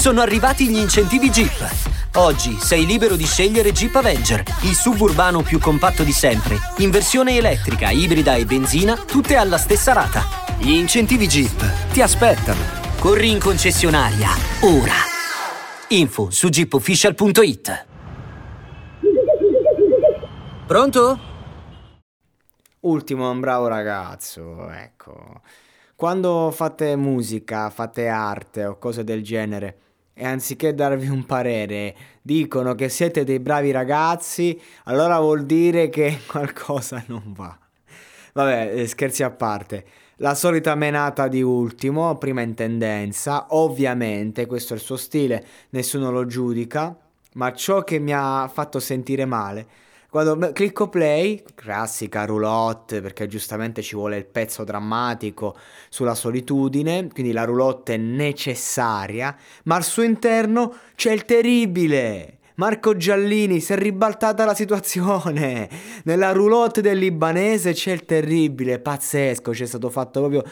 Sono arrivati gli incentivi Jeep. Oggi sei libero di scegliere Jeep Avenger, il suburbano più compatto di sempre, in versione elettrica, ibrida e benzina, tutte alla stessa rata. Gli incentivi Jeep ti aspettano. Corri in concessionaria, ora. Info su jeepofficial.it. Pronto? Ultimo, un bravo ragazzo, ecco. Quando fate musica, fate arte o cose del genere e anziché darvi un parere dicono che siete dei bravi ragazzi, allora vuol dire che qualcosa non va. Vabbè, eh, scherzi a parte. La solita menata di ultimo, prima in tendenza, ovviamente questo è il suo stile, nessuno lo giudica, ma ciò che mi ha fatto sentire male quando clicco play, classica roulotte, perché giustamente ci vuole il pezzo drammatico sulla solitudine, quindi la roulotte è necessaria, ma al suo interno c'è il terribile. Marco Giallini, si è ribaltata la situazione. Nella roulotte del libanese c'è il terribile, pazzesco, c'è stato fatto proprio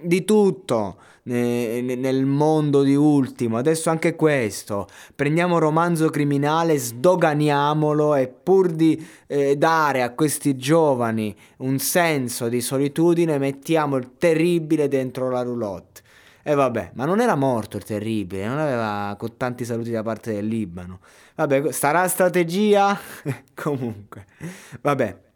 di tutto nel mondo di Ultimo. Adesso anche questo. Prendiamo romanzo criminale, sdoganiamolo e pur di eh, dare a questi giovani un senso di solitudine, mettiamo il terribile dentro la roulotte. E vabbè, ma non era morto il terribile, non aveva con tanti saluti da parte del Libano. Vabbè, starà strategia? Comunque, vabbè.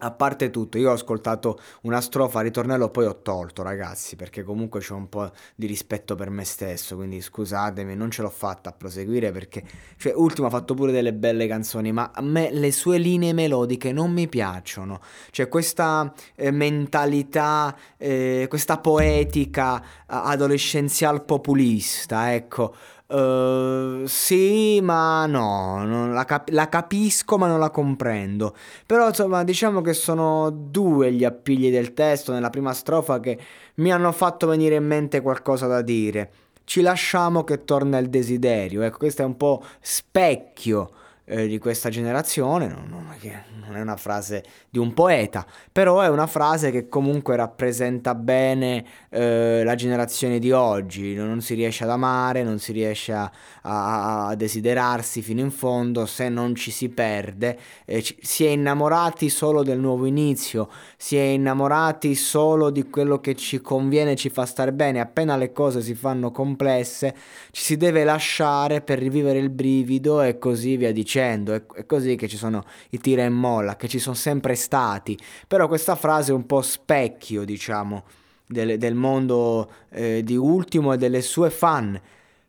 A parte tutto, io ho ascoltato una strofa, ritornello, poi ho tolto, ragazzi, perché comunque c'ho un po' di rispetto per me stesso, quindi scusatemi, non ce l'ho fatta a proseguire perché, cioè, Ultimo ha fatto pure delle belle canzoni, ma a me le sue linee melodiche non mi piacciono. Cioè, questa eh, mentalità, eh, questa poetica adolescenzial populista, ecco, Uh, sì, ma no, la, cap- la, capisco ma non la comprendo. Però insomma diciamo che sono due gli appigli del testo nella prima strofa che mi hanno fatto venire in mente qualcosa da dire. Ci lasciamo che torna il desiderio. Ecco, questo è un po' specchio eh, di questa generazione, non, non, è una frase di un poeta, però è una frase che comunque rappresenta bene eh, la generazione di oggi, non si riesce ad amare, non si riesce a, a, a desiderarsi fino in fondo se non ci si perde, eh, ci, si è innamorati solo del nuovo inizio, si è innamorati solo di quello che ci conviene, ci fa stare bene, appena le cose si fanno complesse ci si deve lasciare per rivivere il brivido e così via dicendo dicendo, è, è così che ci sono i tira e molla, che ci sono sempre stati, però questa frase è un po' specchio, diciamo, del, del mondo eh, di Ultimo e delle sue fan.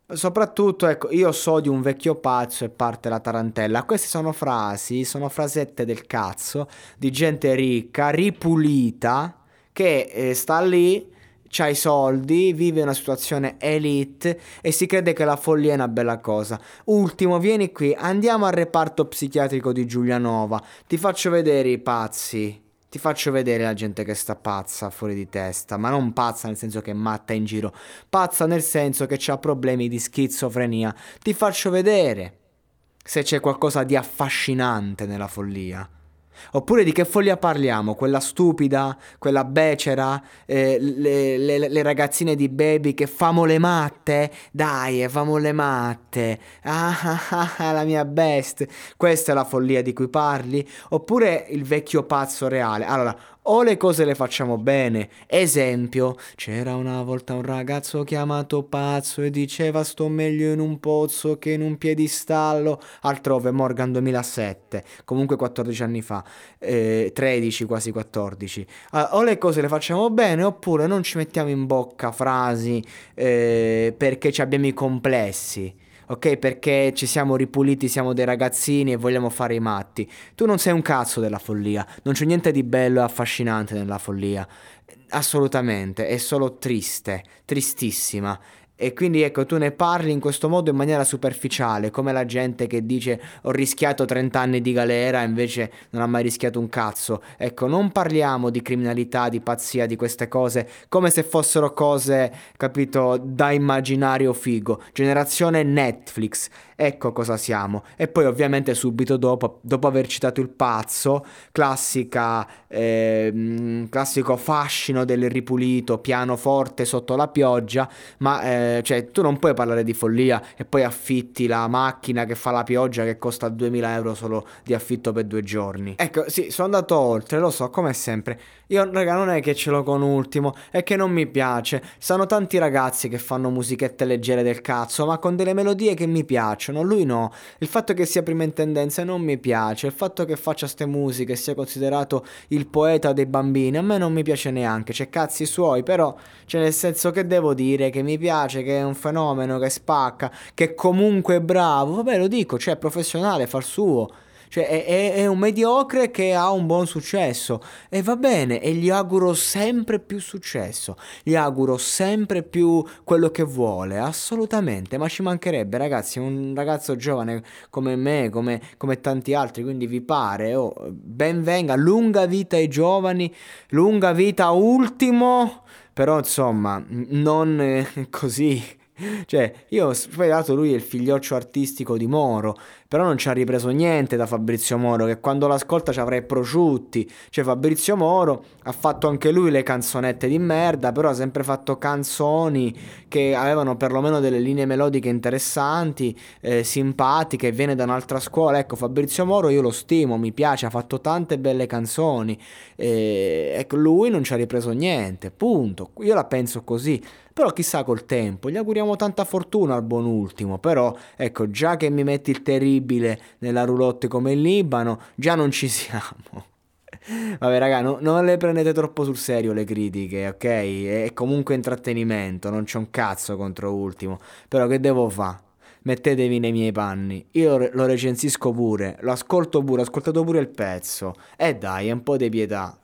Soprattutto, ecco, io so di un vecchio pazzo e parte la tarantella. Queste sono frasi, sono frasette del cazzo di gente ricca, ripulita, che eh, sta lì c'ha i soldi, vive una situazione elite e si crede che la follia è una bella cosa. Ultimo, vieni qui, andiamo al reparto psichiatrico di Giulianova. Ti faccio vedere i pazzi. Ti faccio vedere la gente che sta pazza fuori di testa, ma non pazza nel senso che matta in giro, pazza nel senso che ha problemi di schizofrenia. Ti faccio vedere se c'è qualcosa di affascinante nella follia. Oppure di che follia parliamo? Quella stupida, quella becera, eh, le, le, le, ragazzine di baby che famo le matte? Dai, eh, famo le matte. Ah, ah, ah, ah, la mia best. Questa è la follia di cui parli? Oppure il vecchio pazzo reale? Allora, o le cose le facciamo bene. Esempio, c'era una volta un ragazzo chiamato pazzo e diceva sto meglio in un pozzo che in un piedistallo. Altrove, Morgan 2007, comunque 14 anni fa, eh, 13 quasi 14. Allora, o le cose le facciamo bene oppure non ci mettiamo in bocca frasi eh, perché abbiamo i complessi ok? Perché ci siamo ripuliti, siamo dei ragazzini e vogliamo fare i matti. Tu non sei un cazzo della follia, non c'è niente di bello e affascinante nella follia. Assolutamente, è solo triste, tristissima. E quindi ecco, tu ne parli in questo modo in maniera superficiale, come la gente che dice ho rischiato 30 anni di galera e invece non ha mai rischiato un cazzo. Ecco, non parliamo di criminalità, di pazzia, di queste cose, come se fossero cose, capito, da immaginario figo. Generazione Netflix. Ecco cosa siamo. E poi ovviamente subito dopo, dopo aver citato il pazzo, classica, eh, classico fascino del ripulito, pianoforte sotto la pioggia, ma eh, cioè, tu non puoi parlare di follia e poi affitti la macchina che fa la pioggia che costa 2000 euro solo di affitto per due giorni. Ecco, sì, sono andato oltre, lo so, come sempre. Io, raga, non è che ce l'ho con ultimo, è che non mi piace. Sono tanti ragazzi che fanno musichette leggere del cazzo, ma con delle melodie che mi piacciono. Lui no. Il fatto che sia prima in tendenza non mi piace. Il fatto che faccia ste musiche, sia considerato il poeta dei bambini, a me non mi piace neanche. C'è cazzi suoi, però, cioè, nel senso che devo dire che mi piace, che è un fenomeno, che spacca, che comunque è bravo. Vabbè, lo dico, cioè, è professionale, fa il suo. Cioè è, è, è, un mediocre che ha un buon successo e va bene e gli auguro sempre più successo, gli auguro sempre più quello che vuole, assolutamente, ma ci mancherebbe ragazzi, un ragazzo giovane come me, come, come tanti altri, quindi vi pare, oh, ben venga, lunga vita ai giovani, lunga vita ultimo, però insomma non eh, così cioè, io ho spiegato lui è il figlioccio artistico di Moro, però non ci ha ripreso niente da Fabrizio Moro, che quando l'ascolta ci avrei prosciutti. Cioè, Fabrizio Moro ha fatto anche lui le canzonette di merda, però ha sempre fatto canzoni che avevano perlomeno delle linee melodiche interessanti, eh, simpatiche, viene da un'altra scuola. Ecco, Fabrizio Moro io lo stimo, mi piace, ha fatto tante belle canzoni. Eh, ecco, lui non ci ha ripreso niente, punto. Io la penso così. Però chissà col tempo, gli auguriamo tanta fortuna al buon ultimo, però ecco, già che mi metti il terribile nella roulotte come il Libano, già non ci siamo. Vabbè raga, no, non le prendete troppo sul serio le critiche, ok? È comunque intrattenimento, non c'è un cazzo contro ultimo. Però che devo fare? Mettetevi nei miei panni. Io lo recensisco pure, lo ascolto pure, ho ascoltato pure il pezzo. E dai, è un po' di pietà.